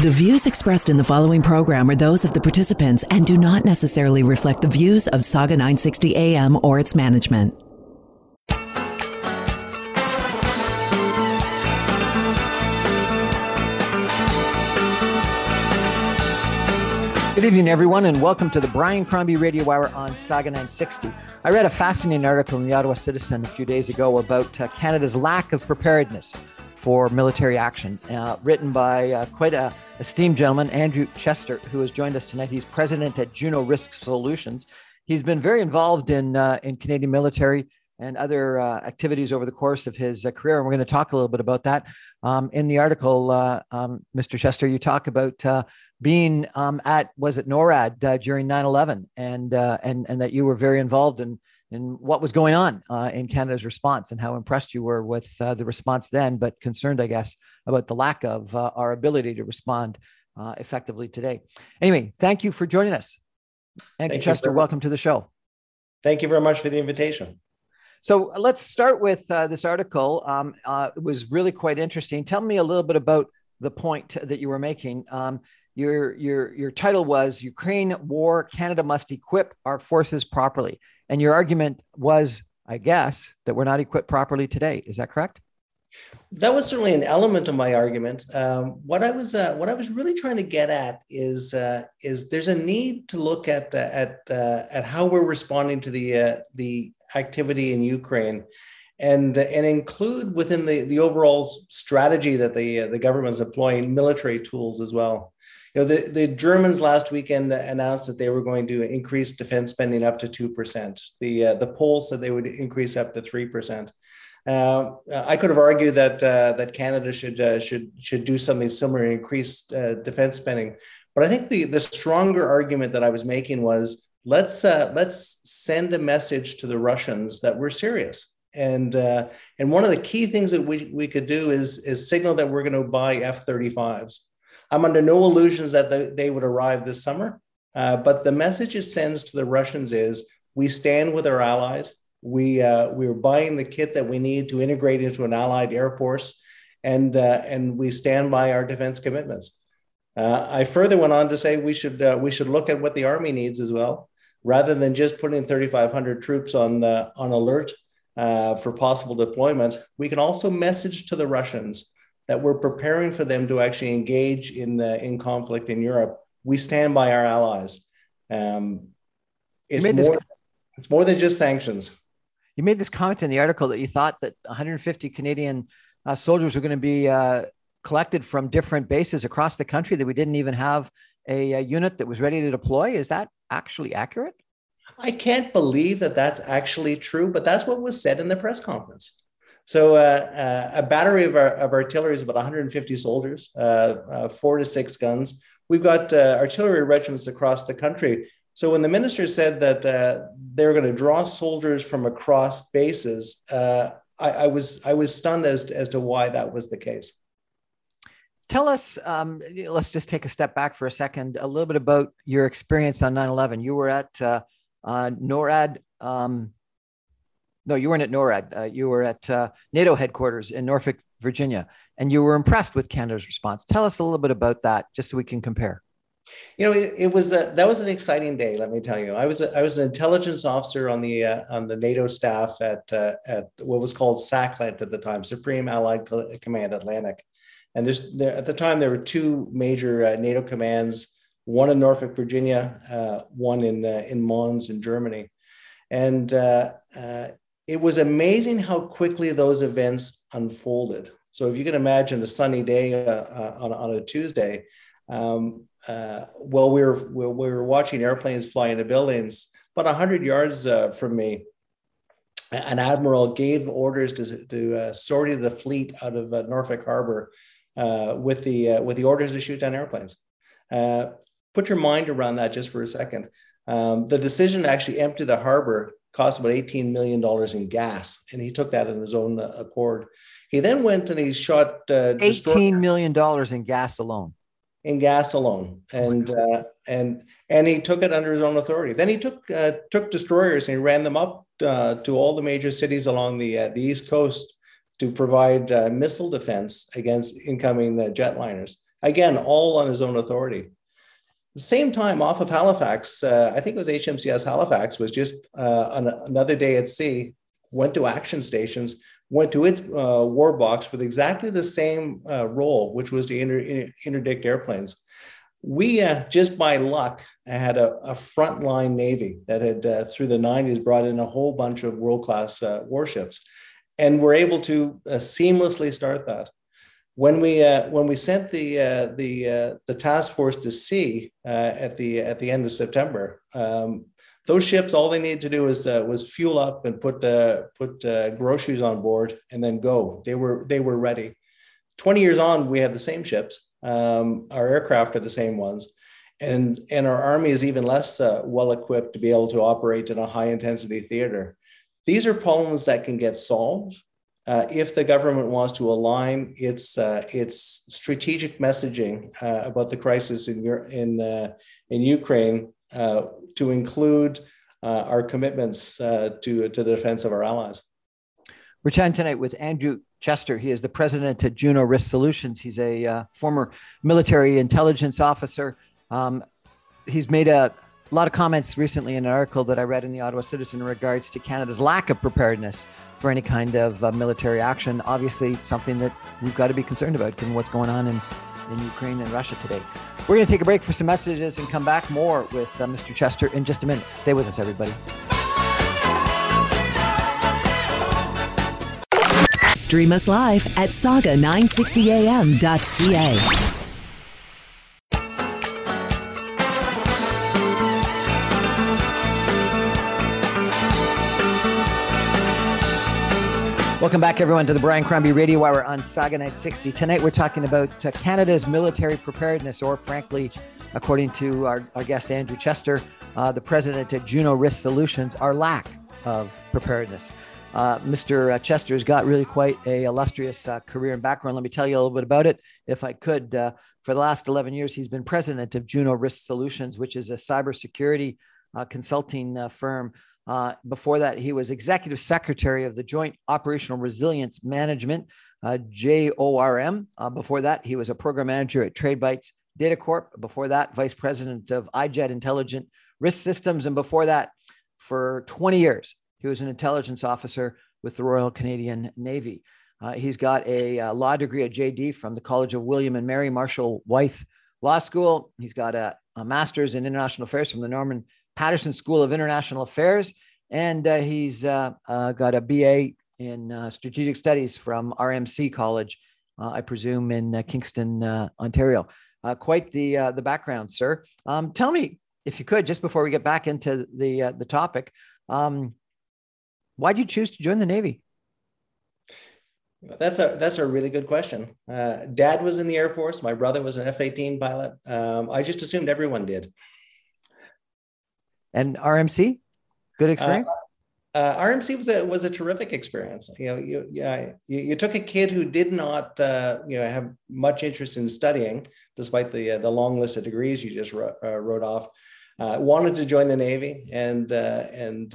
The views expressed in the following program are those of the participants and do not necessarily reflect the views of Saga 960 AM or its management. Good evening, everyone, and welcome to the Brian Crombie Radio Hour on Saga 960. I read a fascinating article in the Ottawa Citizen a few days ago about uh, Canada's lack of preparedness for military action, uh, written by uh, quite a esteemed gentleman, Andrew Chester, who has joined us tonight. He's president at Juno Risk Solutions. He's been very involved in uh, in Canadian military and other uh, activities over the course of his uh, career. And we're going to talk a little bit about that. Um, in the article, uh, um, Mr. Chester, you talk about uh, being um, at, was it NORAD uh, during 9 11, and, and, and that you were very involved in, in what was going on in Canada's response and how impressed you were with the response then, but concerned, I guess, about the lack of our ability to respond effectively today. Anyway, thank you for joining us. Andrew Chester, welcome to the show. Thank you very much for the invitation. So let's start with uh, this article. Um, uh, it was really quite interesting. Tell me a little bit about the point that you were making. Um, your your your title was Ukraine War. Canada must equip our forces properly, and your argument was, I guess, that we're not equipped properly today. Is that correct? That was certainly an element of my argument. Um, what I was uh, what I was really trying to get at is uh, is there's a need to look at uh, at uh, at how we're responding to the uh, the activity in Ukraine, and and include within the the overall strategy that the uh, the government is employing military tools as well. You know, the, the Germans last weekend announced that they were going to increase defense spending up to two percent. The the Poles said they would increase up to three percent. Uh, I could have argued that uh, that Canada should uh, should should do something similar, increase uh, defense spending. But I think the the stronger argument that I was making was let's uh, let's send a message to the Russians that we're serious. And uh, and one of the key things that we, we could do is is signal that we're going to buy F-35s. I'm under no illusions that the, they would arrive this summer, but the message it sends to the Russians is we stand with our allies we uh, we are buying the kit that we need to integrate into an allied air force, and uh, and we stand by our defense commitments. Uh, I further went on to say we should uh, we should look at what the army needs as well, rather than just putting 3,500 troops on uh, on alert uh, for possible deployment. We can also message to the Russians that we're preparing for them to actually engage in in conflict in Europe. We stand by our allies. Um, it's more. This- it's more than just sanctions you made this comment in the article that you thought that 150 Canadian uh, soldiers were going to be uh, collected from different bases across the country, that we didn't even have a, a, unit that was ready to deploy. Is that actually accurate? I can't believe that that's actually true, but that's what was said in the press conference. So, uh, uh a battery of, our, of artillery is about 150 soldiers, uh, uh, four to six guns. We've got artillery regiments across the country so when the minister said that uh, they're going to draw soldiers from across bases, I, I, was I was stunned as as to why that was the case. Tell us, um, let's just take a step back for a second, a little bit about your experience on 9/11. You were at uh, uh NORAD. Um, no, you weren't at NORAD. Uh, you were at uh, NATO headquarters in Norfolk, Virginia, and you were impressed with Canada's response. Tell us a little bit about that, just so we can compare. You know, it, it was a, that was an exciting day. Let me tell you, I was a, I was an intelligence officer on the uh, on the NATO staff at uh, at what was called SACLANT at the time, Supreme Allied Command Atlantic, and there's there, at the time there were two major uh, NATO commands, one in Norfolk, Virginia, uh, one in in Mons in Germany, and uh, it was amazing how quickly those events unfolded. So if you can imagine a sunny day on, on a Tuesday. Um, uh, while we were we were watching airplanes fly into buildings, about 100 yards uh, from me, an admiral gave orders to, to uh, sortie the fleet out of uh, Norfolk Harbor uh, with the uh, with the orders to shoot down airplanes. Uh, put your mind around that just for a second. Um, the decision to actually empty the harbor cost about $18 million in gas, and he took that in his own uh, accord. He then went and he shot uh, $18 million in gas alone. In gas alone, and oh uh, and and he took it under his own authority. Then he took uh, took destroyers and he ran them up uh, to all the major cities along the uh, the east coast to provide uh, missile defense against incoming uh, jetliners. Again, all on his own authority. The same time, off of Halifax, uh, I think it was HMCS Halifax, was just on another day at sea, went to action stations, went to its war box with exactly the same role, which was to inter- interdict airplanes. We uh, just by luck had a, a frontline navy that had uh, through the 90s brought in a whole bunch of world-class uh, warships and were able to uh, seamlessly start that when we uh, when we sent the uh, the the task force to sea at the at the end of september um, those ships all they needed to do was was fuel up and put put groceries on board and then go they were they were ready 20 years on we have the same ships um, our aircraft are the same ones. And, and our army is even less uh, well equipped to be able to operate in a high intensity theater. These are problems that can get solved uh, if the government wants to align its, uh, its strategic messaging uh, about the crisis in, in, uh, in Ukraine uh, to include our commitments to, to the defense of our allies. We're chatting tonight with Andrew Chester. He is the president at Juno Risk Solutions. He's a uh, former military intelligence officer. Um, he's made a lot of comments recently in an article that I read in the Ottawa Citizen in regards to Canada's lack of preparedness for any kind of uh, military action. Obviously, something that we've got to be concerned about given what's going on in, in Ukraine and Russia today. We're going to take a break for some messages and come back more with uh, Mr. Chester in just a minute. Stay with us, everybody. Stream us live at saga960am.ca. Welcome back, everyone, to the Brian Crombie Radio Hour on Saga 960. Tonight, we're talking about uh, Canada's military preparedness, or frankly, according to our, our guest Andrew Chester, uh, the president at Juno Risk Solutions, our lack of preparedness. Uh, Mr. Uh, Chester's got really quite a illustrious uh, career and background. Let me tell you a little bit about it, if I could. Uh, for the last 11 years, he's been president of Juno Risk Solutions, which is a cybersecurity uh, consulting uh, before that, he was executive secretary of the Joint Operational Resilience Management, JORM. before that, he was a program manager at TradeBytes Data Corp. Before that, vice president of iJet Intelligent Risk Systems. And before that, for 20 years, he was an intelligence officer with the Royal Canadian Navy. Uh, he's got a, a, uh, law degree at JD from the College of William and Mary Marshall Wythe Law School. He's got a, a master's in international affairs from the Norman Paterson School of International Affairs. And uh, he's uh, uh got a BA in uh, strategic studies from RMC College, I presume, in Kingston, Ontario. quite the, the background, sir. Um, tell me, if you could, just before we get back into the, the topic, um, why did you choose to join the Navy? That's a that's a really good question. Uh, Dad was in the Air Force. My brother was an F-18 pilot. Um, I just assumed everyone did. And RMC, good experience. Uh, uh, RMC was a was a terrific experience. You know, you yeah, you, you took a kid who did not uh, you know have much interest in studying, despite the uh, the long list of degrees you just wrote, uh, wrote off. wanted to join the Navy and and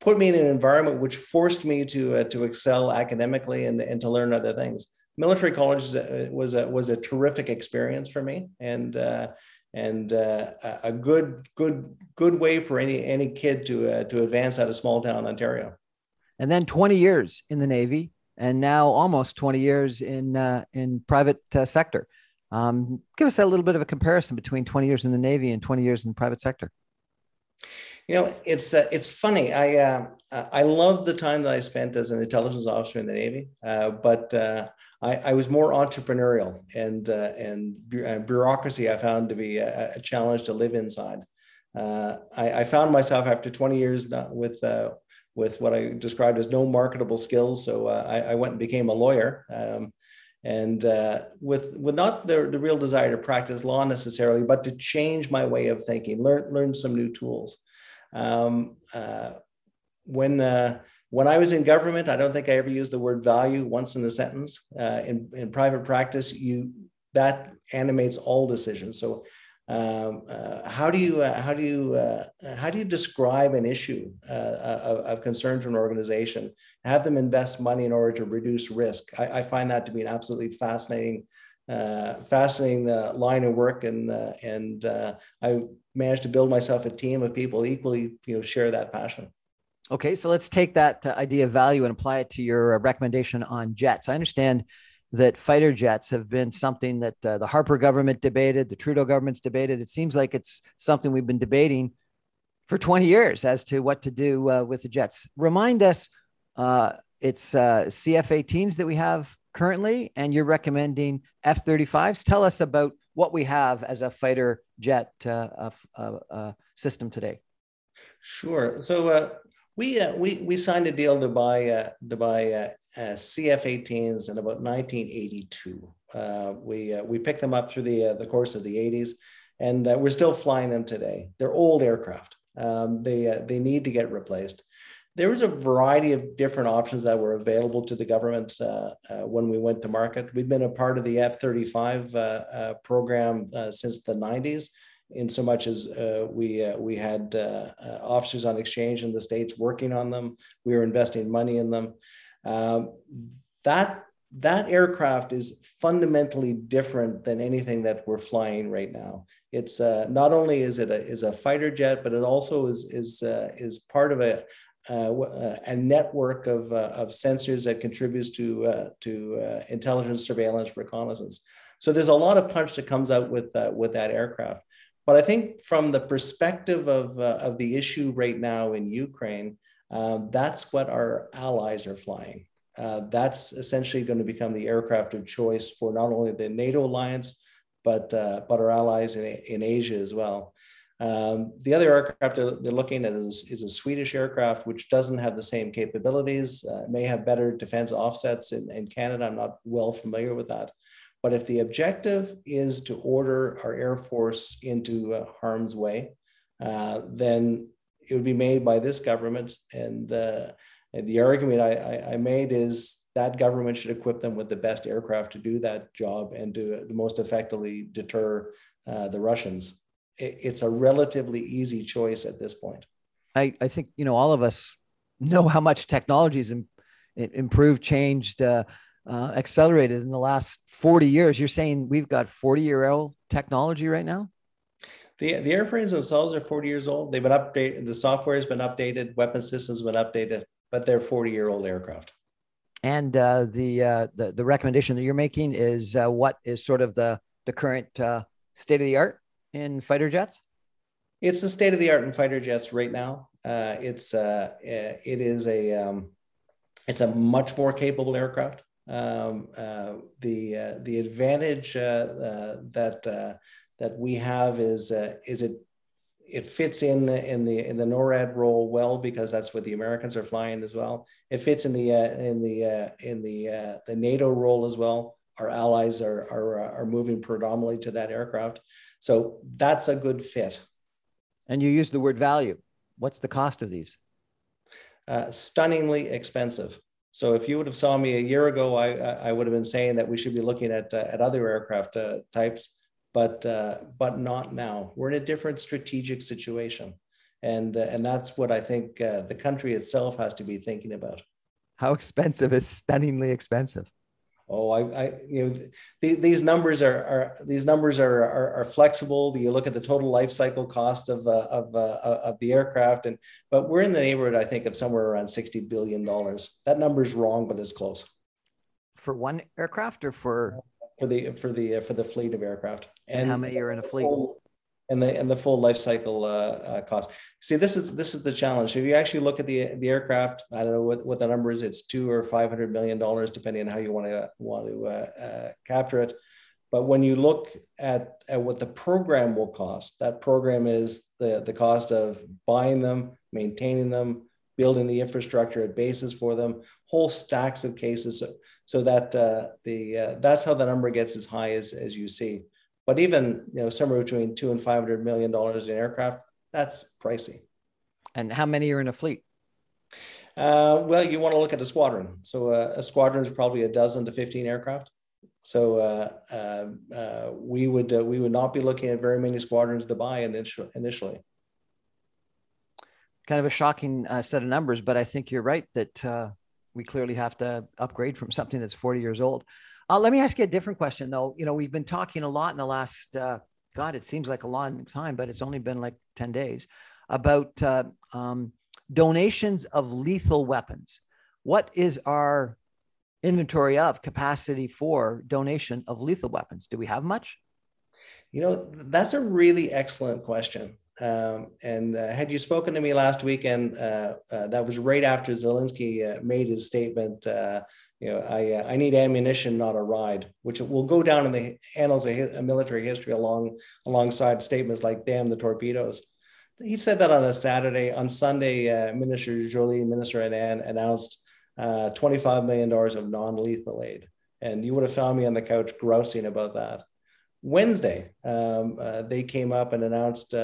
put me in an environment which forced me to uh, to excel academically and, and to learn other things. Military college was a, was a, was a terrific experience for me, and uh, and uh, a good good good way for any any kid to uh, to advance out of small town Ontario. And then 20 years in the Navy, and now almost 20 years in uh, in private uh, sector. Um, give us a little bit of a comparison between 20 years in the Navy and 20 years in the private sector. You know, it's uh, it's funny. I uh, I love the time that I spent as an intelligence officer in the Navy, uh, but uh, I, I, was more entrepreneurial and uh, and uh, bureaucracy. I found to be a, a challenge to live inside. I, I, found myself after 20 years with with what I described as no marketable skills. So I, I, went and became a lawyer. Um, and uh, with with not the, the real desire to practice law necessarily, but to change my way of thinking, learn learn some new tools. Um, uh, when uh, when I was in government, I don't think I ever used the word value once in a sentence. Uh, in in private practice, you that animates all decisions. So um, uh, how do you uh, how do you uh, how do you describe an issue uh, of, of, concern to an organization? Have them invest money in order to reduce risk. I, I find that to be an absolutely fascinating, uh, fascinating uh, line of work, and and I managed to build myself a team of people equally you know share that passion. Okay, so let's take that idea of value and apply it to your recommendation on jets. I understand that fighter jets have been something that uh, the Harper government debated, the Trudeau government's debated. It seems like it's something we've been debating for 20 years as to what to do uh, with the jets. Remind us, uh, it's uh, CF 18s that we have currently, and you're recommending F 35s. Tell us about what we have as a fighter jet uh, uh, system today. Sure. So we, we, we signed a deal to buy, to buy uh, CF-18s in about 1982. Uh, we uh, we picked them up through the uh, the course of the 80s, and uh, we're still flying them today. They're old aircraft. Um, they uh, they need to get replaced. There was a variety of different options that were available to the government when we went to market. We've been a part of the F-35 program since the 90s in so much as uh, we uh, we had uh, officers on exchange in the states working on them. We were investing money in them. Um, that that aircraft is fundamentally different than anything that we're flying right now. It's uh, not only is it a, is a fighter jet, but it also is is uh, is part of a uh, a network of, uh, of sensors that contributes to uh, to uh, intelligence, surveillance, reconnaissance. So there's a lot of punch that comes out with with that aircraft. But I think from the perspective of of the issue right now in Ukraine, uh, that's what our allies are flying. Uh, that's essentially going to become the aircraft of choice for not only the NATO alliance, but, uh, but our allies in, in Asia as well. Um, the other aircraft they're, they're looking at is, is, a Swedish aircraft, which doesn't have the same capabilities, uh, may have better defense offsets in, in Canada. I'm not well familiar with that. But if the objective is to order our Air Force into uh, harm's way, uh, then it would be made by this government. And, uh, the argument I, I, I, made is that government should equip them with the best aircraft to do that job and to most effectively deter uh, the Russians. It, it's a relatively easy choice at this point. I, I think you know all of us know how much technology has improved, changed, uh, accelerated in the last 40 years. You're saying we've got 40 year old technology right now? The, the airframes themselves are 40 years old. They've been updated. The software has been updated. Weapon systems have been updated, but they're 40 year old aircraft. And uh, the, uh, the the recommendation that you're making is uh, what is sort of the the current uh, state of the art in fighter jets? It's the state of the art in fighter jets right now. Uh, it's uh, it is a um, it's a much more capable aircraft. Um, the the advantage that that we have is uh, is it it fits in in the in the NORAD role well because that's what the Americans are flying as well. It fits in the uh, in the uh, in the uh, the NATO role as well. Our allies are are uh, are moving predominantly to that aircraft, so that's a good fit. And you use the word value. What's the cost of these? Uh, stunningly expensive. So if you would have saw me a year ago, I I would have been saying that we should be looking at uh, at other aircraft types but uh, but not now. We're in a different strategic situation, and uh, and that's what I think uh, the country itself has to be thinking about. How expensive is stunningly expensive? Oh, I, I you know, th- these numbers are, are these numbers are, are, are flexible. You look at the total life cycle cost of uh, of uh, of the aircraft, and but we're in the neighborhood, I think, of somewhere around sixty billion dollars. That number is wrong, but it's close. For one aircraft, or for for the for the uh, for the fleet of aircraft. And, and how many are in a fleet? And the and the full life cycle uh, uh, cost. See, this is this is the challenge. If you actually look at the the aircraft, I don't know what, what the number is. It's two or five hundred million dollars, depending on how you want to want to uh, uh, capture it. But when you look at, at what the program will cost, that program is the, the cost of buying them, maintaining them, building the infrastructure at bases for them, whole stacks of cases. So, So that uh, the uh, that's how the number gets as high as as you see. But even you know somewhere between two and five hundred million dollars in aircraft, that's pricey. And how many are in a fleet? Uh, well, you want to look at a squadron. So uh, a squadron is probably a dozen to fifteen aircraft. So uh, uh, uh we would uh, we would not be looking at very many squadrons to buy initially. Kind of a shocking set of numbers, but I think you're right that we clearly have to upgrade from something that's 40 years old. Let me ask you a different question, though. You know, we've been talking a lot in the last God, it seems like a long time, but it's only been like 10 days about uh, um, donations of lethal weapons. What is our inventory of capacity for donation of lethal weapons? Do we have much? You know, that's a really excellent question. Um, and uh, had you spoken to me last weekend, uh, uh, that was right after Zelensky uh, made his statement. Uh, you know, I uh, I need ammunition, not a ride, which will go down in the annals of military history along alongside statements like "damn the torpedoes." He said that on a Saturday. On Sunday, Minister Joly, Minister Anand announced $25 million of non-lethal aid, and you would have found me on the couch grousing about that. Wednesday, um, uh, they came up and announced uh,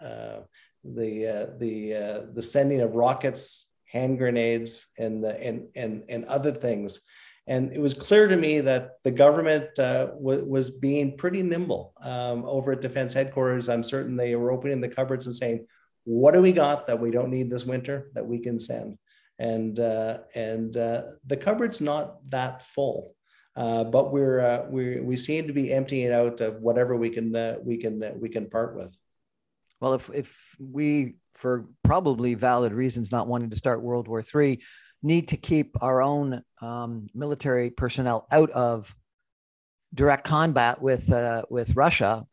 uh, uh the uh, the uh, the sending of rockets, hand grenades, and and and and other things. And it was clear to me that the government w- was being pretty nimble um, over at Defense Headquarters. I'm certain they were opening the cupboards and saying, "What do we got that we don't need this winter that we can send?" And and the cupboard's not that full. Uh, but we're uh, we we seem to be emptying out of whatever we can uh, we can uh, we can part with. Well, if if we, for probably valid reasons, not wanting to start World War III, need to keep our own um, military personnel out of direct combat with uh, with Russia,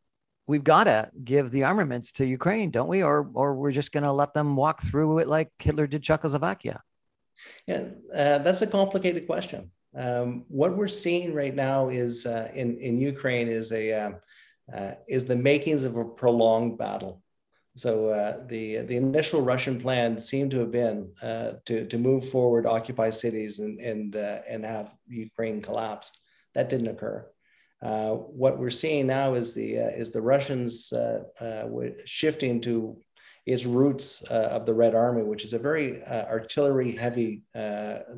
we've got to give the armaments to Ukraine, don't we? Or or we're just going to let them walk through it like Hitler did Czechoslovakia. Yeah, uh, that's a complicated question. Um, what we're seeing right now is uh, in in Ukraine is a uh, uh, is the makings of a prolonged battle. So uh, the the initial Russian plan seemed to have been uh, to to move forward, occupy cities, and and uh, and have Ukraine collapse. That didn't occur. what we're seeing now is the is the Russians shifting to its roots of the Red Army, which is a very artillery heavy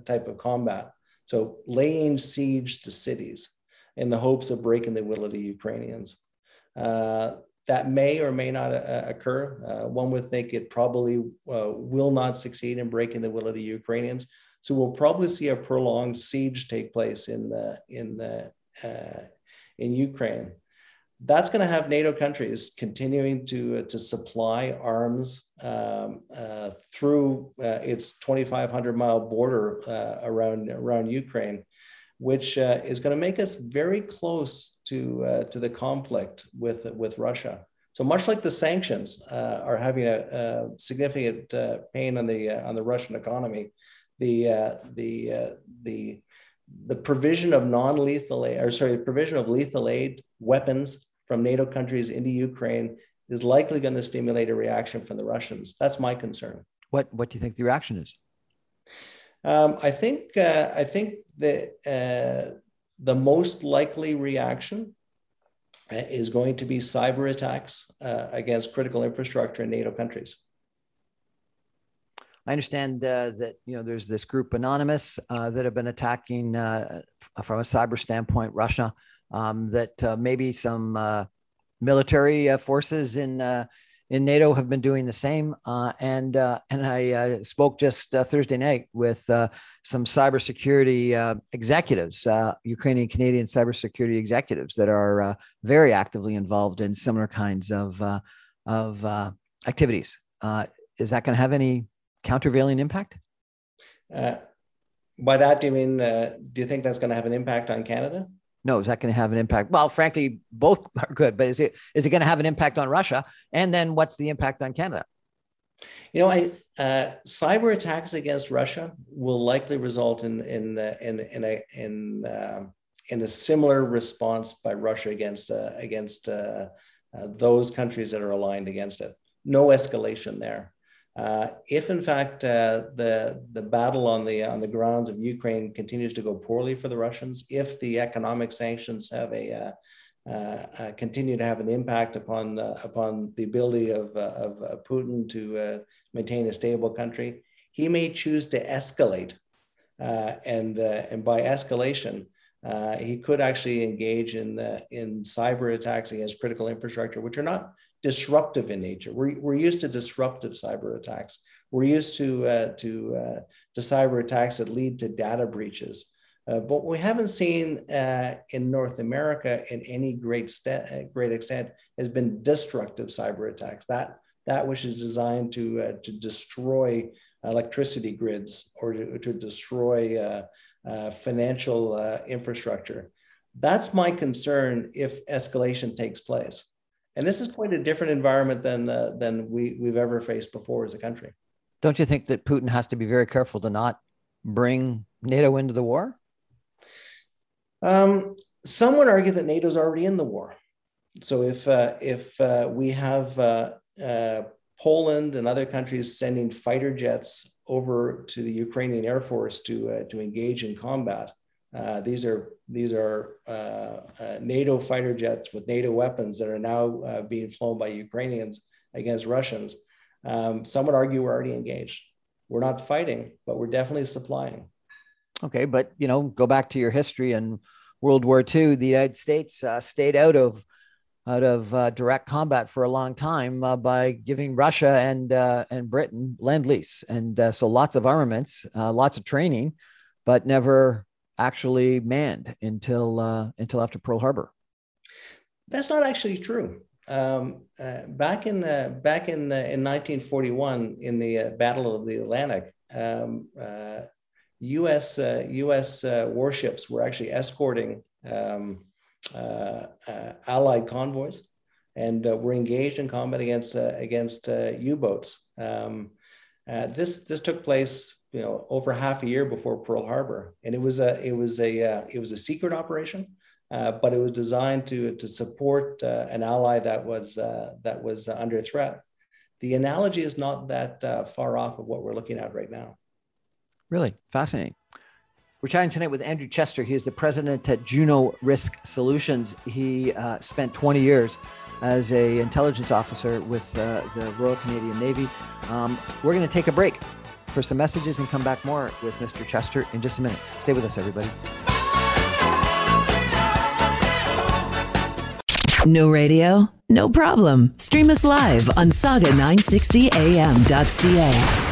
type of combat. So laying siege to cities in the hopes of breaking the will of the Ukrainians. Uh, that may or may not uh, occur. Uh, one would think it probably uh, will not succeed in breaking the will of the Ukrainians. So we'll probably see a prolonged siege take place in the, in the, uh, in Ukraine that's going to have NATO countries continuing to, uh, to supply arms um, uh, through its 2,500 mile border around, around Ukraine, which uh, is going to make us very close to, uh, to the conflict with, with Russia. So much like the sanctions uh, are having a, a significant uh, pain on the, uh, on the Russian economy, the, the, the, the provision of non-lethal aid, or sorry, the provision of lethal aid weapons from NATO countries into Ukraine is likely going to stimulate a reaction from the Russians. That's my concern. What What do you think the reaction is? Um, I think uh, I think the uh, the most likely reaction uh, is going to be cyber attacks uh, against critical infrastructure in NATO countries. I understand uh, that you know there's this group Anonymous uh, that have been attacking uh, from a cyber standpoint Russia um, that uh, maybe some military forces in in NATO have been doing the same. Uh, and uh, and I uh, spoke just uh, Thursday night with some cybersecurity executives, Ukrainian Canadian cybersecurity executives that are very actively involved in similar kinds of of activities. is that going to have any countervailing impact? by that, do you mean? do you think that's going to have an impact on Canada? No, is that going to have an impact? Well, frankly, both are good, but is it is it going to have an impact on Russia? And then what's the impact on Canada? You know, I, uh, cyber attacks against Russia will likely result in in uh, in in a in uh, in a similar response by Russia against uh, against uh, uh, those countries that are aligned against it. No escalation there. Uh, if in fact uh, the the battle on the on the grounds of Ukraine continues to go poorly for the Russians, if the economic sanctions have a uh, uh, uh continue to have an impact upon upon the ability of of Putin to maintain a stable country, he may choose to escalate, and and by escalation. he could actually engage in in cyber attacks against critical infrastructure, which are not disruptive in nature. We're, we're used to disruptive cyber attacks. We're used to, uh, to, uh, to cyber attacks that lead to data breaches. Uh, but we haven't seen uh, in North America in any great, st- uh, great extent has been destructive cyber attacks. That, that which is designed to, uh, to destroy electricity grids or to, to destroy financial infrastructure. That's my concern if escalation takes place. And this is quite a different environment than uh, than we we've ever faced before as a country. Don't you think that Putin has to be very careful to not bring NATO into the war? Um, some would argue that NATO's already in the war. So if uh, if uh, we have uh, uh, Poland and other countries sending fighter jets over to the Ukrainian Air Force to uh, to engage in combat, uh, these are these are uh, uh, NATO fighter jets with NATO weapons that are now uh, being flown by Ukrainians against Russians. Um, some would argue we're already engaged. We're not fighting, but we're definitely supplying. Okay, but you know, go back to your history and World War II. The United States uh, stayed out of out of uh, direct combat for a long time by giving Russia and and Britain lend lease, and so lots of armaments, lots of training, but never actually manned until uh, until after Pearl Harbor. That's not actually true. Um, uh, back in uh, back in uh, in 1941, in the uh, Battle of the Atlantic, um, U.S. Uh, U.S. warships were actually escorting um, Allied convoys, and were engaged in combat against against U-boats. Um, this this took place you know over half a year before Pearl Harbor, and it was a it was a uh, it was a secret operation, uh, but it was designed to to support uh, an ally that was uh, that was under threat. The analogy is not that uh, far off of what we're looking at right now. Really fascinating. We're chatting tonight with Andrew Chester. He is the president at Juno Risk Solutions. He uh, spent 20 years as a intelligence officer with the Royal Canadian Navy. Um, we're going to take a break for some messages and come back more with Mr. Chester in just a minute. Stay with us, everybody. No radio? No problem. Stream us live on saga960am.ca.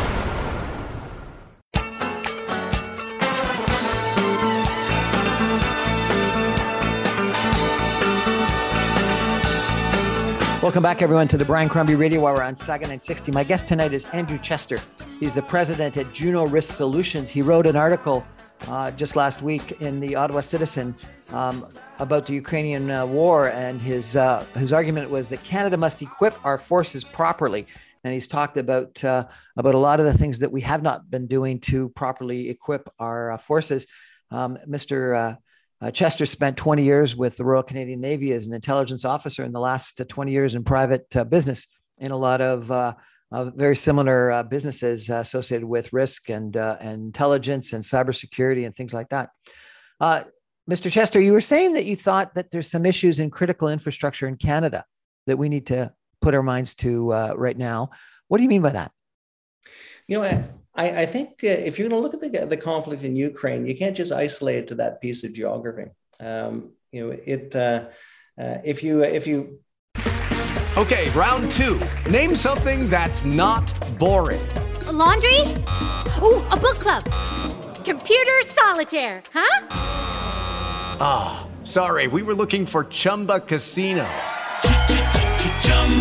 Welcome back, everyone, to the Brian Crombie Radio Hour on Saga 960. My guest tonight is Andrew Chester. He's the president at Juno Risk Solutions. He wrote an article uh, just last week in the Ottawa Citizen um, about the Ukrainian uh, war, and his uh, his argument was that Canada must equip our forces properly. And he's talked about uh, about a lot of the things that we have not been doing to properly equip our uh, forces. Um, Mr. Uh, Chester spent 20 years with the Royal Canadian Navy as an intelligence officer, in the last uh, 20 years in private uh, business in a lot of uh, very similar uh, businesses associated with risk and, and intelligence and cybersecurity and things like that. Mr. Chester, you were saying that you thought that there's some issues in critical infrastructure in Canada that we need to put our minds to right now. What do you mean by that? You know, I, I think uh, if you're going to look at the, the conflict in Ukraine, you can't just isolate it to that piece of geography. Um, you know, it. Uh, uh, if you if you. Okay, round two. Name something that's not boring. A laundry. Ooh, a book club. Computer solitaire. Huh? Ah, oh, sorry. We were looking for Chumba Casino.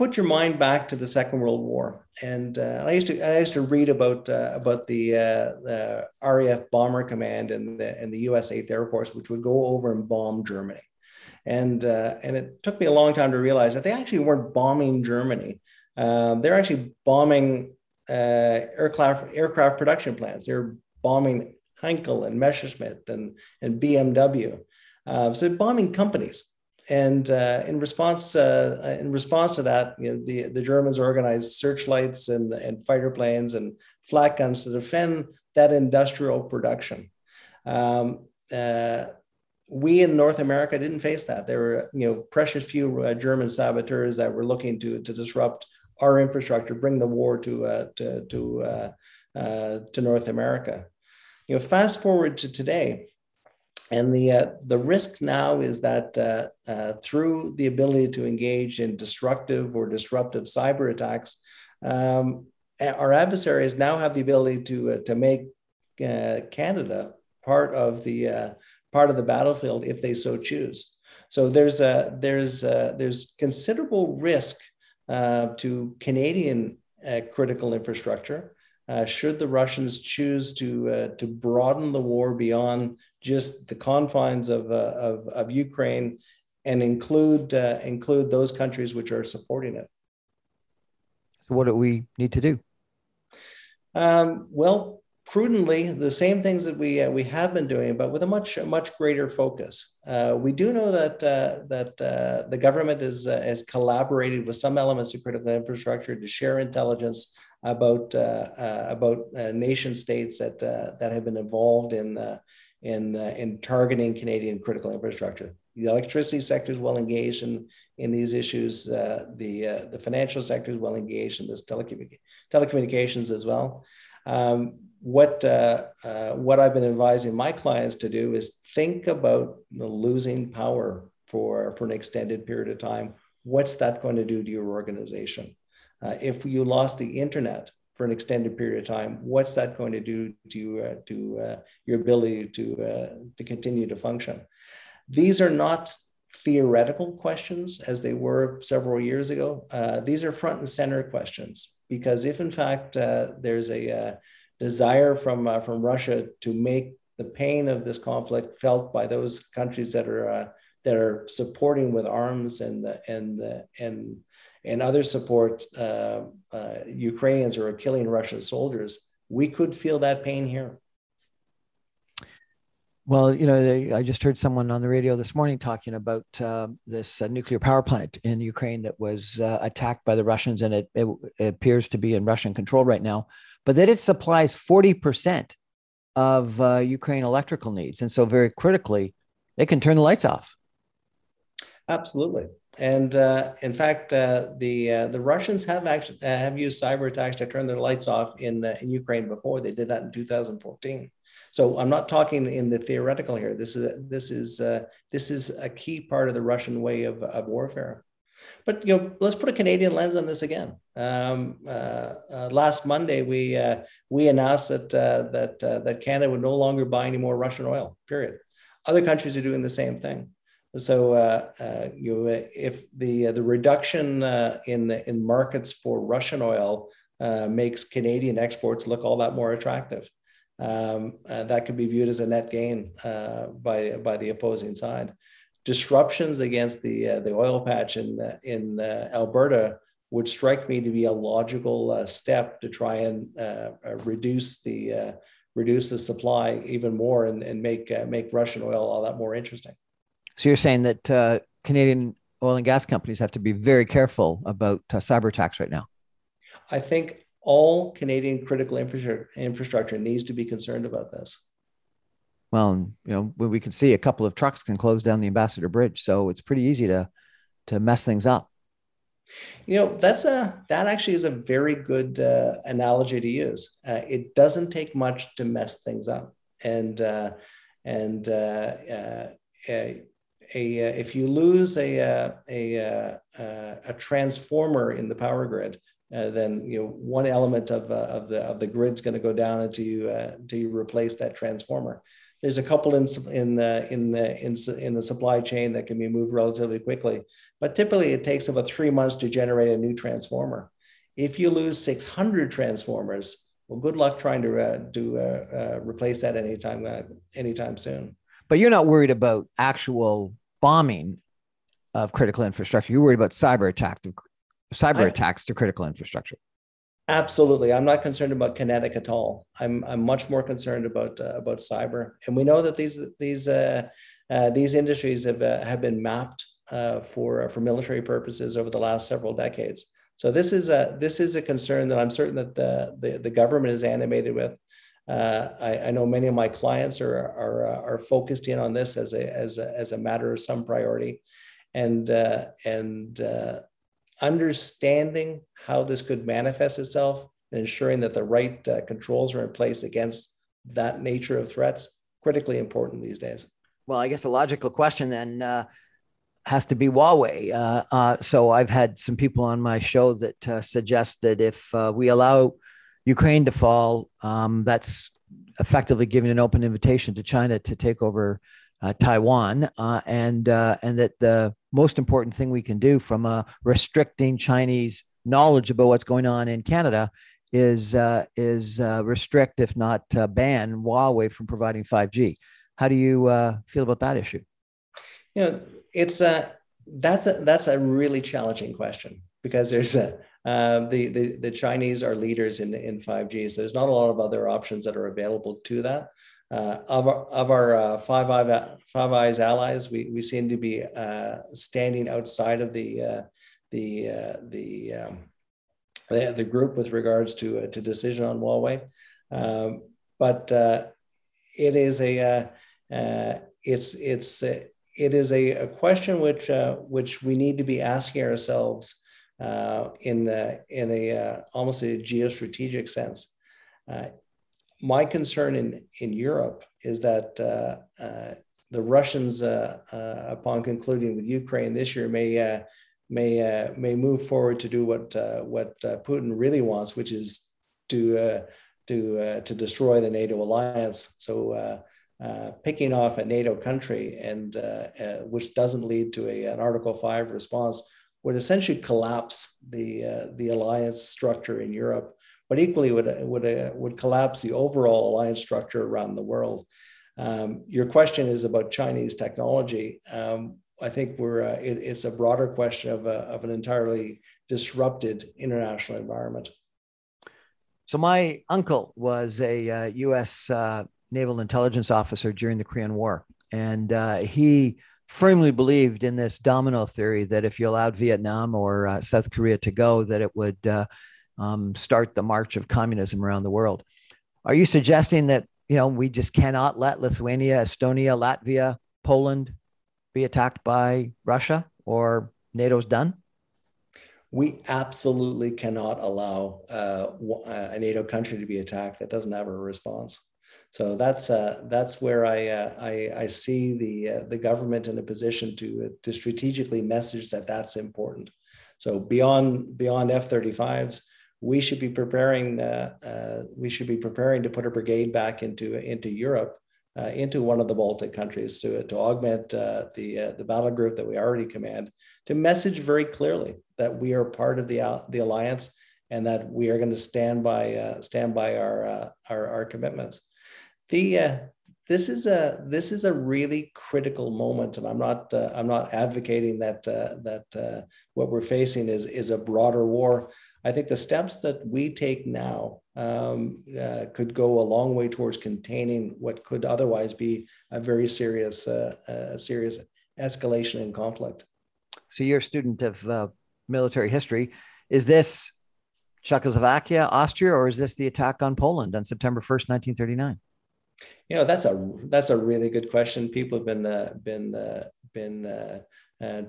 Put your mind back to the Second World War, and uh, I used to I used to read about uh, about the, uh, the RAF Bomber Command and the and the U.S. Eighth Air Force, which would go over and bomb Germany, and uh, and it took me a long time to realize that they actually weren't bombing Germany. Um, they're actually bombing uh, aircraft aircraft production plants. They're bombing Heinkel and Messerschmitt and and BMW. Uh, so bombing companies and uh, in response uh, in response to that, you know, the the Germans organized searchlights and and fighter planes and flak guns to defend that industrial production. Um, uh, we in North America didn't face that. There were you know precious few uh, German saboteurs that were looking to to disrupt our infrastructure, bring the war to uh, to to, uh, to North America. You know, fast forward to today and the, uh, the risk now is that uh, uh, through the ability to engage in destructive or disruptive cyber attacks, um, our adversaries now have the ability to, uh, to make uh, Canada part of the, uh, part of the battlefield if they so choose. So there's, a, there's, a, there's considerable risk to Canadian critical infrastructure. should the Russians choose to, to broaden the war beyond just the confines of, uh, of, of, Ukraine and include, uh, include those countries which are supporting it. So, what do we need to do? Um, well, prudently, the same things that we, uh, we have been doing, but with a much, much greater focus. Uh, we do know that, uh, that uh, the government is, has collaborated with some elements of critical infrastructure to share intelligence about, about nation states that, that have been involved in in, uh, in targeting Canadian critical infrastructure. The electricity sector is well engaged in, in these issues. Uh, the, uh, the financial sector is well engaged in this telecommunic- telecommunications as well. Um, what, uh, uh, what I've been advising my clients to do is think about you know, losing power for, for an extended period of time. What's that going to do to your organization? Uh, if you lost the internet, for an extended period of time, what's that going to do to uh, to uh, your ability to uh, to continue to function? These are not theoretical questions as they were several years ago. Uh, these are front and center questions because if in fact uh, there's a uh, desire from from Russia to make the pain of this conflict felt by those countries that are that are supporting with arms and and and and other support uh, uh, Ukrainians who are killing Russian soldiers, we could feel that pain here. Well, you know, they, I just heard someone on the radio this morning talking about uh, this uh, nuclear power plant in Ukraine that was uh, attacked by the Russians, and it, it, it, appears to be in Russian control right now. But that it supplies forty percent of uh, Ukraine electrical needs, and so very critically, they can turn the lights off. Absolutely, and uh, in fact, uh, the uh, the Russians have actually uh, have used cyber attacks to turn their lights off in uh, in Ukraine before. They did that in 2014. So I'm not talking in the theoretical here. This is this is uh, this is a key part of the Russian way of, of warfare. But you know, let's put a Canadian lens on this again. Um, last Monday, we we announced that that that Canada would no longer buy any more Russian oil. Period. Other countries are doing the same thing. So uh, uh, you, if the uh, the reduction uh, in the, in markets for Russian oil uh, makes Canadian exports look all that more attractive, um, uh, that could be viewed as a net gain by by the opposing side. Disruptions against the the oil patch in in Alberta would strike me to be a logical step to try and reduce the reduce the supply even more and, and make make Russian oil all that more interesting. So you're saying that uh, Canadian oil and gas companies have to be very careful about uh, cyber attacks right now. I think all Canadian critical infrastructure, needs to be concerned about this. Well, you know, we can see a couple of trucks can close down the Ambassador Bridge, so it's pretty easy to to mess things up. You know, that's a that actually is a very good uh, analogy to use. Uh, it doesn't take much to mess things up, and uh, and uh, uh, a, uh, if you lose a a, a, a transformer in the power grid, then you know one element of of the of the grid's going to go down until you until you replace that transformer there's a couple in in the in the in, in the supply chain that can be moved relatively quickly, but typically it takes about three months to generate a new transformer. If you lose 600 transformers, well, good luck trying to uh, do uh, uh, replace that anytime uh, anytime soon. But you're not worried about actual bombing of critical infrastructure. You're worried about cyber attack, cyber I, attacks to critical infrastructure. Absolutely, I'm not concerned about kinetic at all. I'm I'm much more concerned about uh, about cyber, and we know that these these uh, uh, these industries have uh, have been mapped uh, for for military purposes over the last several decades. So this is a this is a concern that I'm certain that the the, the government is animated with. Uh, I, I, know many of my clients are are are focused in on this as a as a, as a matter of some priority, and and understanding how this could manifest itself and ensuring that the right uh, controls are in place against that nature of threats critically important these days. Well i guess a logical question then uh, has to be huawei. Uh, uh so i've had some people on my show that uh, suggest that if uh, we allow ukraine to fall um, that's effectively giving an open invitation to china to take over taiwan and and that the most important thing we can do from uh, restricting Chinese knowledge about what's going on in Canada is uh, is uh, restrict, if not uh, ban, Huawei from providing 5G. How do you uh, feel about that issue? You know, it's a that's a that's a really challenging question because there's a uh, the, the the Chinese are leaders in in 5G, so there's not a lot of other options that are available to that. Uh, of our, of our uh, Five, Five Eyes allies, we, we seem to be uh, standing outside of the uh, the uh, the, um, the, the group with regards to to decision on Huawei, um, but it is a it's it's it is a, a question which which we need to be asking ourselves in in a almost a geostrategic sense my concern in, in Europe is that uh, uh, the Russians, uh, uh upon concluding with Ukraine this year, may uh, may uh, may move forward to do what what Putin really wants, which is to to to destroy the NATO alliance. So. picking off a NATO country and which doesn't lead to a, an Article Five response would essentially collapse the the alliance structure in Europe but equally would, would, uh, would collapse the overall alliance structure around the world. Um, your question is about Chinese technology. Um, I think we're, uh, it, it's a broader question of, a, of an entirely disrupted international environment. So, my uncle was a uh, US uh, naval intelligence officer during the Korean War, and uh, he firmly believed in this domino theory that if you allowed Vietnam or uh, South Korea to go, that it would uh, um, start the march of communism around the world. Are you suggesting that you know we just cannot let Lithuania, Estonia, Latvia, Poland be attacked by Russia, or NATO's done? We absolutely cannot allow uh, a NATO country to be attacked that doesn't have a response. So that's uh, that's where I, uh, I, I see the uh, the government in a position to uh, to strategically message that that's important. So beyond beyond F-35s, we should be preparing uh, uh, we should be preparing to put a brigade back into into Europe into one of the Baltic countries to, to augment the the battle group that we already command to message very clearly that we are part of the the alliance and that we are going to stand by stand by our, our, our commitments. The this is a this is a really critical moment, and I'm not I'm not advocating that that what we're facing is is a broader war. I think the steps that we take now um, uh, could go a long way towards containing what could otherwise be a very serious, uh, uh, serious escalation in conflict. So you're a student of uh, military history. Is this Czechoslovakia, Austria, or is this the attack on Poland on September 1st, 1939? You know, that's a that's a really good question. People have been uh, been uh, been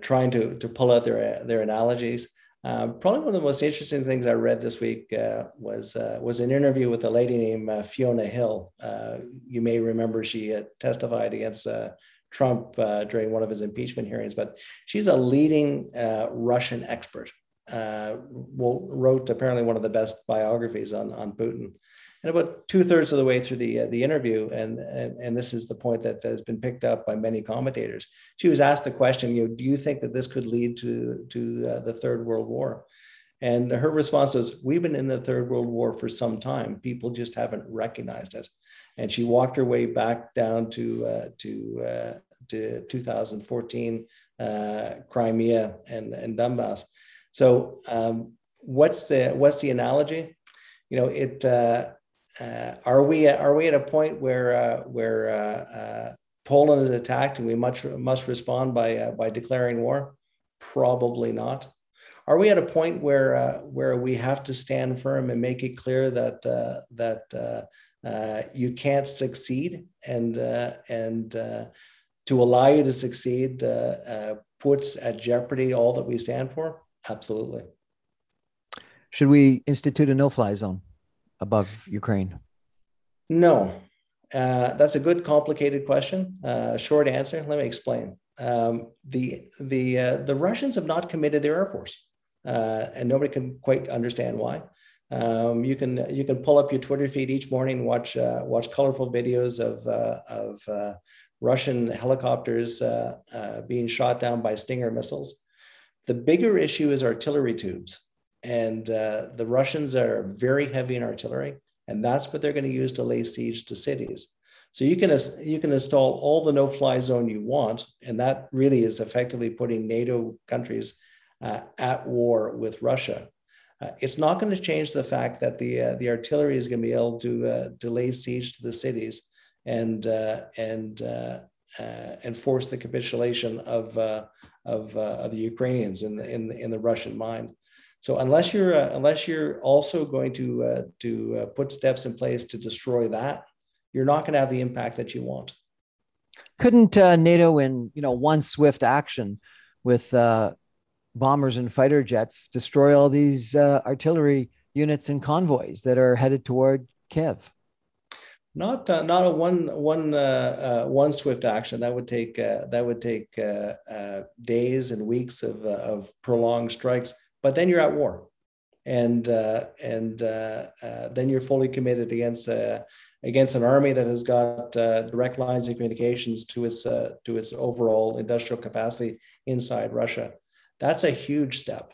trying to to pull out their their analogies. Uh, probably one of the most interesting things I read this week uh, was uh, was an interview with a lady named uh, Fiona Hill. Uh, you may remember she testified against Trump during one of his impeachment hearings, but she's a leading Russian expert. wrote apparently one of the best biographies on on Putin and about two thirds of the way through the uh, the interview, and, and and this is the point that has been picked up by many commentators. She was asked the question, you know, do you think that this could lead to to uh, the third world war? And her response was, "We've been in the third world war for some time. People just haven't recognized it." And she walked her way back down to uh, to uh, to 2014, uh, Crimea and and Donbass. So, um, what's the what's the analogy? You know, it uh, are we are we at a point where uh, where uh, uh Poland is attacked and we much must respond by uh, by declaring war? Probably not. Are we at a point where uh, where we have to stand firm and make it clear that that you can't succeed and and to allow you to succeed puts at jeopardy all that we stand for? Absolutely. Should we institute a no-fly zone? Above Ukraine? No, uh, that's a good, complicated question. Uh, short answer. Let me explain. Um, the the uh, the Russians have not committed their air force, uh, and nobody can quite understand why. Um, you can you can pull up your Twitter feed each morning and watch uh, watch colorful videos of uh, of Russian helicopters being shot down by Stinger missiles. The bigger issue is artillery tubes. And uh, the Russians are very heavy in artillery, and that's what they're going to use to lay siege to cities. So you can you can install all the no-fly zone you want, and that really is effectively putting NATO countries uh, at war with Russia. Uh, it's not going to change the fact that the uh, the artillery is going to be able to uh, to lay siege to the cities and uh, and and force the capitulation of of of the Ukrainians in the in the, in the Russian mind. So unless you're uh, unless you're also going to uh, to uh, put steps in place to destroy that, you're not going to have the impact that you want. Couldn't uh, NATO, in you know one swift action with uh, bombers and fighter jets, destroy all these uh, artillery units and convoys that are headed toward Kiev? Not not a one one one swift action. That would take that would take days and weeks of of prolonged strikes but then you're at war and uh, and uh, uh, then you're fully committed against uh, against an army that has got uh, direct lines of communications to its uh, to its overall industrial capacity inside Russia. That's a huge step.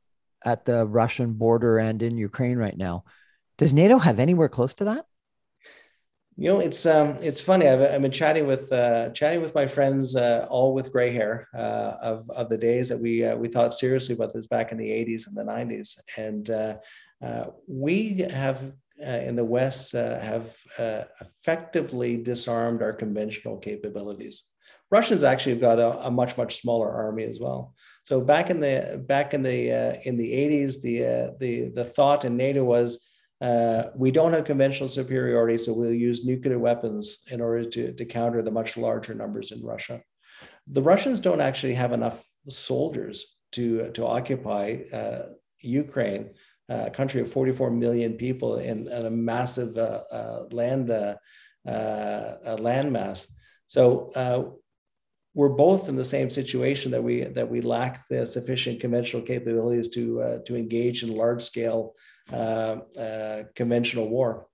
at the Russian border and in Ukraine right now. Does NATO have anywhere close to that? You know, it's um, it's funny. I've, I've been chatting with uh, chatting with my friends, uh, all with gray hair, uh, of of the days that we uh, we thought seriously about this back in the '80s and the '90s, and uh, uh, we have in the West have effectively disarmed our conventional capabilities. Russians actually have got a, a, much much smaller army as well. So back in the back in the uh, in the 80s, the uh, the the thought in NATO was uh, we don't have conventional superiority, so we'll use nuclear weapons in order to, to counter the much larger numbers in Russia. The Russians don't actually have enough soldiers to to occupy uh, Ukraine, uh, a country of 44 million people in, in a massive uh, land landmass. So we're both in the same situation that we that we lack the sufficient conventional capabilities to uh, to engage in large scale uh, uh, conventional war.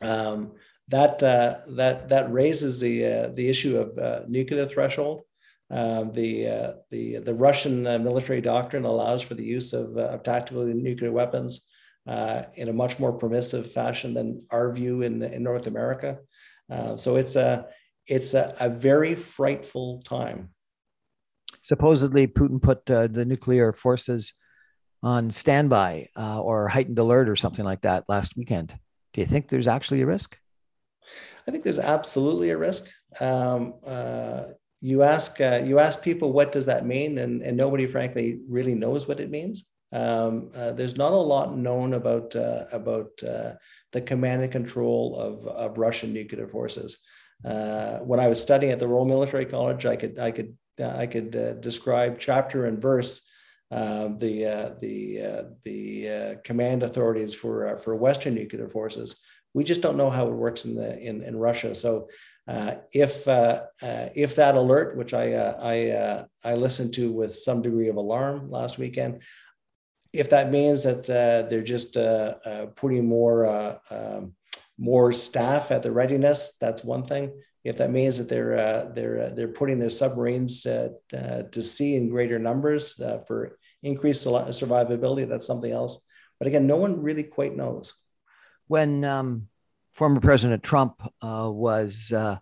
Um, that uh, that that raises the uh, the issue of uh, nuclear threshold. Um, the the the Russian military doctrine allows for the use of, of tactical nuclear weapons in a much more permissive fashion than our view in in North America. so it's a it's a, a very frightful time. Supposedly, Putin put uh, the nuclear forces on standby uh, or heightened alert or something like that last weekend. Do you think there's actually a risk? I think there's absolutely a risk. Um, uh, you ask uh, you ask people what does that mean, and, and nobody, frankly, really knows what it means. Um, uh, there's not a lot known about uh, about uh, the command and control of, of Russian nuclear forces. Uh, when I was studying at the Royal Military College, I could I could uh, I could uh, describe chapter and verse uh, the uh, the the command authorities for for Western nuclear forces. We just don't know how it works in the in, in Russia. So if if that alert, which I I I listened to with some degree of alarm last weekend, if that means that they're just putting more um, more staff at the readiness, that's one thing. If that means that they're uh, they're uh, they're putting their submarines uh, to sea in greater numbers uh, for increased survivability, that's something else. But again, no one really quite knows. When um, former President Trump uh, was uh,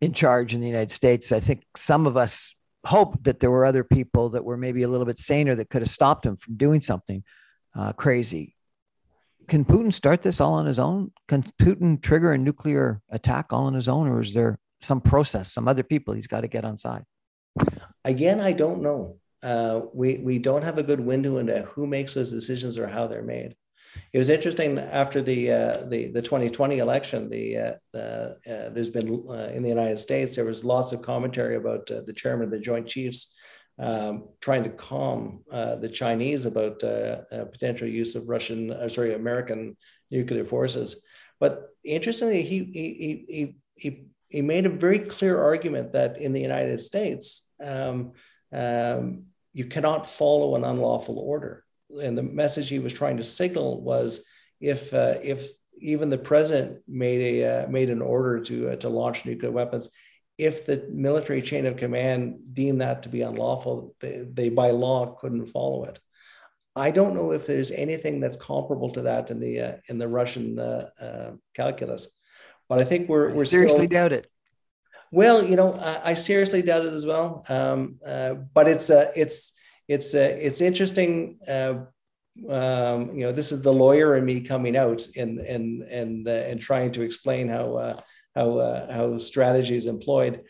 in charge in the United States, I think some of us hoped that there were other people that were maybe a little bit saner that could have stopped him from doing something crazy can Putin start this all on his own? Can Putin trigger a nuclear attack all on his own, or is there some process, some other people he's got to get on side? Again, I don't know. Uh, we we don't have a good window into who makes those decisions or how they're made. It was interesting after the uh, the the 2020 election. The, uh, the uh, there's been uh, in the United States there was lots of commentary about uh, the chairman of the Joint Chiefs um, trying to calm uh, the Chinese about uh, uh, potential use of Russian, uh, sorry, American nuclear forces. But interestingly, he, he, he, he, he made a very clear argument that in the United States, um, um, you cannot follow an unlawful order. And the message he was trying to signal was if, uh, if even the president made, a, uh, made an order to, to launch nuclear weapons, if the military chain of command deemed that to be unlawful, they, they, by law couldn't follow it. I don't know if there's anything that's comparable to that in the uh, in the Russian uh, uh, calculus, but I think we're we're seriously still, doubt it. Well, you know, I, I seriously doubt it as well. Um, uh, but it's uh, it's it's uh, it's interesting. Uh, um, you know, this is the lawyer in me coming out and and and and trying to explain how uh, how uh, how strategy is employed.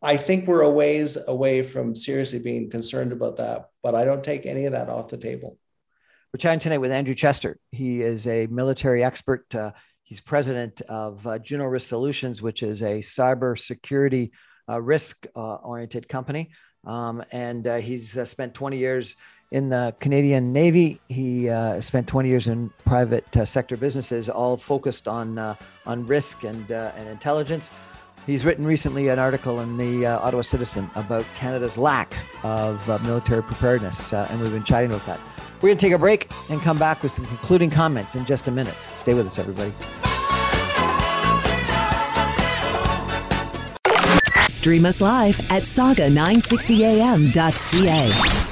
I think we're a ways away from seriously being concerned about that, but I don't take any of that off the table. We're chatting tonight with Andrew Chester. He is a military expert. Uh, he's president of uh, Juno Risk Solutions, which is a cybersecurity uh, risk uh, oriented company. Um, and uh, he's uh, spent 20 years in the Canadian Navy. He uh, spent 20 years in private uh, sector businesses, all focused on uh, on risk and uh, and intelligence. He's written recently an article in the uh, Ottawa Citizen about Canada's lack of uh, military preparedness, and we've been chatting about that. We're going to take a break and come back with some concluding comments in just a minute. Stay with us, everybody. Stream us live at saga960am.ca.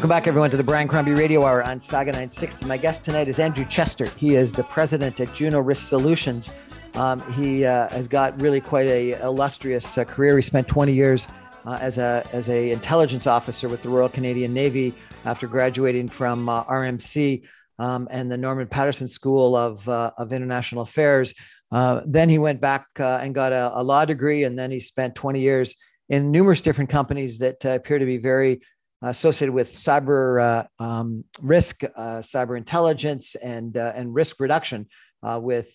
Welcome back, everyone, to the Brian Crombie Radio Hour on Saga 960. My guest tonight is Andrew Chester. He is the president at Juno Risk Solutions. Um, he uh, has got really quite a illustrious uh, career. He spent 20 years uh, as a as a intelligence officer with the Royal Canadian Navy after graduating from uh, RMC um, and the Norman Paterson School of uh, of International Affairs. Uh, then he went back and got a, a, law degree, and then he spent 20 years in numerous different companies that appear to be very associated with cyber uh, um, risk, uh, cyber intelligence, and uh, and risk reduction with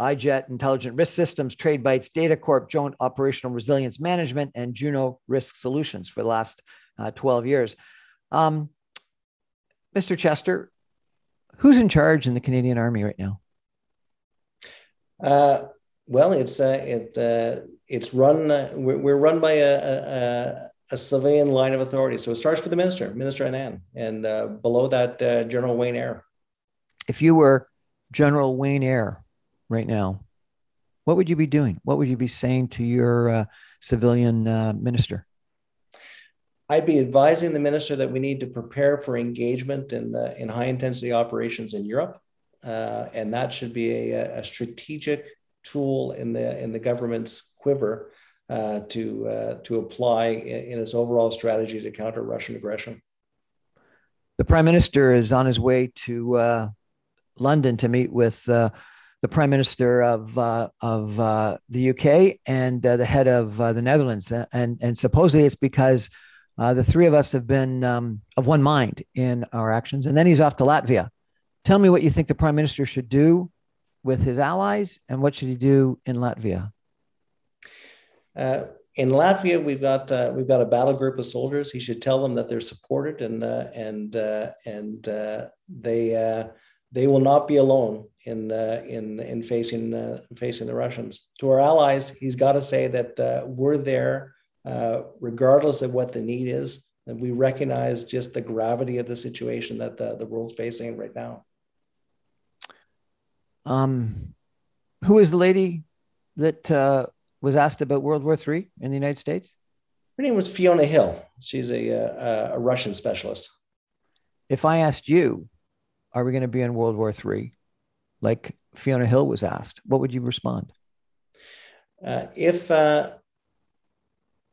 iJet Intelligent Risk Systems, Trade Bytes, Data Corp, Joint Operational Resilience Management, and Juno Risk Solutions for the last 12 years. Um, Mr. Chester, who's in charge in the Canadian Army right now? Uh, well, it's uh, it uh, it's run. We're, we're, run by a, a, a, civilian line of authority. So it starts with the minister, Minister Anand, and uh, below that, uh, General Wayne Eyre. If you were General Wayne Eyre right now, what would you be doing? What would you be saying to your uh, civilian minister? I'd be advising the minister that we need to prepare for engagement in in high intensity operations in Europe, uh, and that should be a, a, strategic tool in the in the government's quiver uh, to uh, to apply in, in, its overall strategy to counter Russian aggression. The prime minister is on his way to uh, London to meet with uh, the prime minister of uh, of the UK and the head of the Netherlands, and and supposedly it's because uh, the three of us have been um, of one mind in our actions. And then he's off to Latvia. Tell me what you think the prime minister should do with his allies and what should he do in Latvia? Uh, in Latvia, we've got uh, we've got a battle group of soldiers. He should tell them that they're supported and uh, and uh, and uh, they they will not be alone in in in facing facing the Russians. To our allies, he's got to say that we're there uh, regardless of what the need is. And we recognize just the gravity of the situation that the, the world's facing right now. Um, who is the lady that uh, was asked about World War III in the United States? Her name was Fiona Hill. She's a, a, a Russian specialist. If I asked you, are we going to be in World War III, like Fiona Hill was asked, what would you respond? Uh, if uh,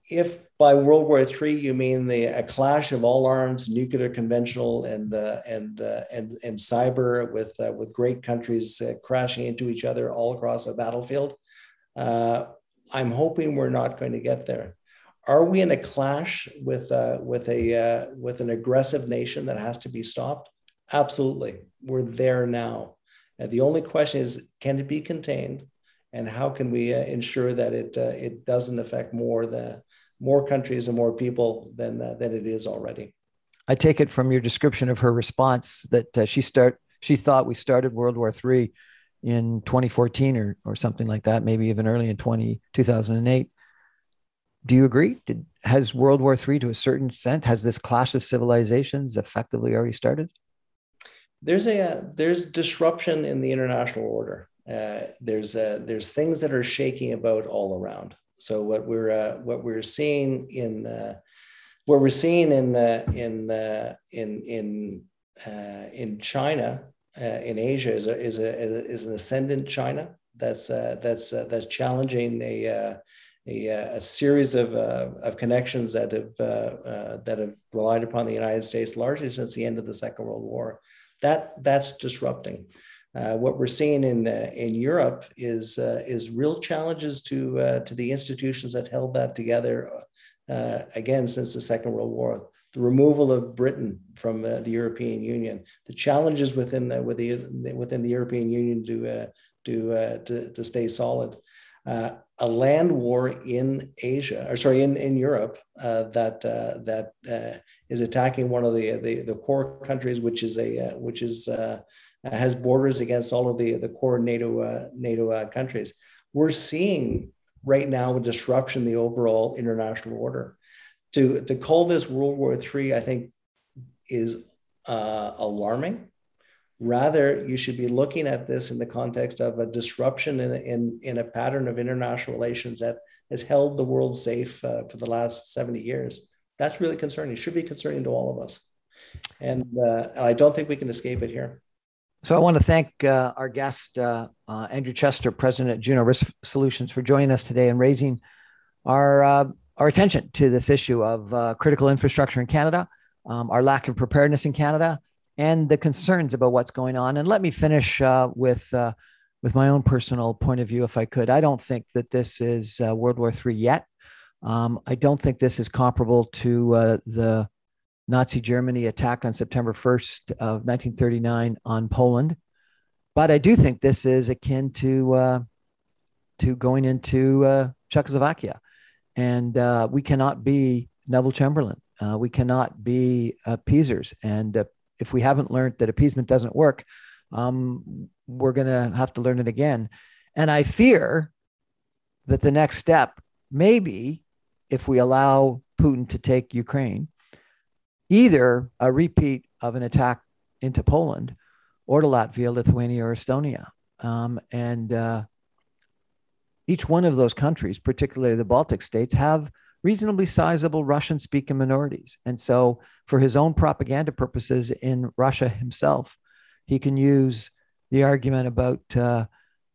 if by World War III you mean the a clash of all arms, nuclear, conventional, and uh, and uh, and and cyber, with uh, with great countries uh, crashing into each other all across a battlefield, uh, I'm hoping we're not going to get there. Are we in a clash with uh, with a with an aggressive nation that has to be stopped? Absolutely, we're there now. And the only question is, can it be contained? and how can we uh, ensure that it uh, it doesn't affect more the more countries and more people than uh, than it is already. I take it from your description of her response that uh, she start she thought we started World War III in 2014 or or something like that, maybe even early in 20, 2008. Do you agree? Did has World War III to a certain extent has this clash of civilizations effectively already started? There's a uh, there's disruption in the international order. Uh, there's uh, there's things that are shaking about all around. So what we're uh, what we're seeing in uh, what we're seeing in uh, in in in in China in Asia is a, is a is an ascendant China that's that's that's challenging a a, a, series of, of connections that have that have relied upon the United States largely since the end of the Second World War. That that's disrupting. Uh, what we're seeing in uh, in Europe is uh, is real challenges to uh, to the institutions that held that together uh, again since the Second World War. The removal of Britain from uh, the European Union, the challenges within the, within the European Union to to, to, to stay solid. a land war in Asia, or sorry, in, in Europe, that that is attacking one of the, the, the core countries, which is a which is uh, has borders against all of the, the core NATO, uh, NATO uh, countries. We're seeing right now a disruption in the overall international order. To, to call this World War III, I think, is uh, alarming. Rather, you should be looking at this in the context of a disruption in, in, in a pattern of international relations that has held the world safe uh, for the last 70 years. That's really concerning. It should be concerning to all of us. And uh, I don't think we can escape it here. So I want to thank uh, our guest, uh, uh, Andrew Chester, president at Juno Risk Solutions, for joining us today and raising our uh, our attention to this issue of uh, critical infrastructure in Canada, um, our lack of preparedness in Canada, and the concerns about what's going on. And let me finish uh, with with my own personal point of view, if I could. I don't think that this is World War III yet. Um, I don't think this is comparable to the Nazi Germany attack on September 1st of 1939 on Poland. But I do think this is akin to uh, to going into uh, Czechoslovakia, and uh, we cannot be Neville Chamberlain. Uh, we cannot be appeasers. And uh, if we haven't learned that appeasement doesn't work, um, we're going to have to learn it again. And I fear that the next step may be if we allow Putin to take Ukraine, either a repeat of an attack into Poland or to Latvia, Lithuania, or Estonia. Um, and uh, each one of those countries, particularly the Baltic states, have reasonably sizable Russian speaking minorities. And so, for his own propaganda purposes in Russia himself, he can use the argument about, uh,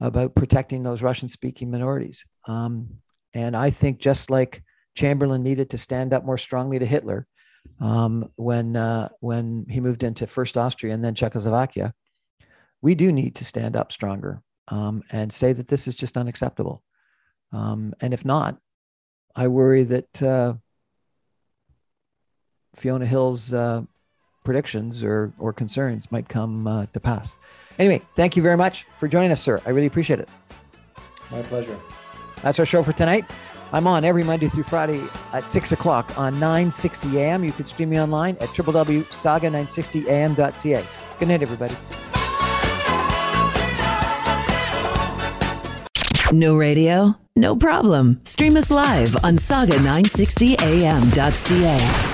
about protecting those Russian speaking minorities. Um, and I think just like Chamberlain needed to stand up more strongly to Hitler um, when, uh, when he moved into first Austria and then Czechoslovakia, we do need to stand up stronger um, and say that this is just unacceptable. Um, and if not, I worry that uh, Fiona Hill's uh, predictions or, or concerns might come uh, to pass. Anyway, thank you very much for joining us, sir. I really appreciate it. My pleasure. That's our show for tonight. I'm on every Monday through Friday at 6 o'clock on 960 AM. You can stream me online at www.saga960am.ca. Good night, everybody. No radio? No problem. Stream us live on saga960am.ca.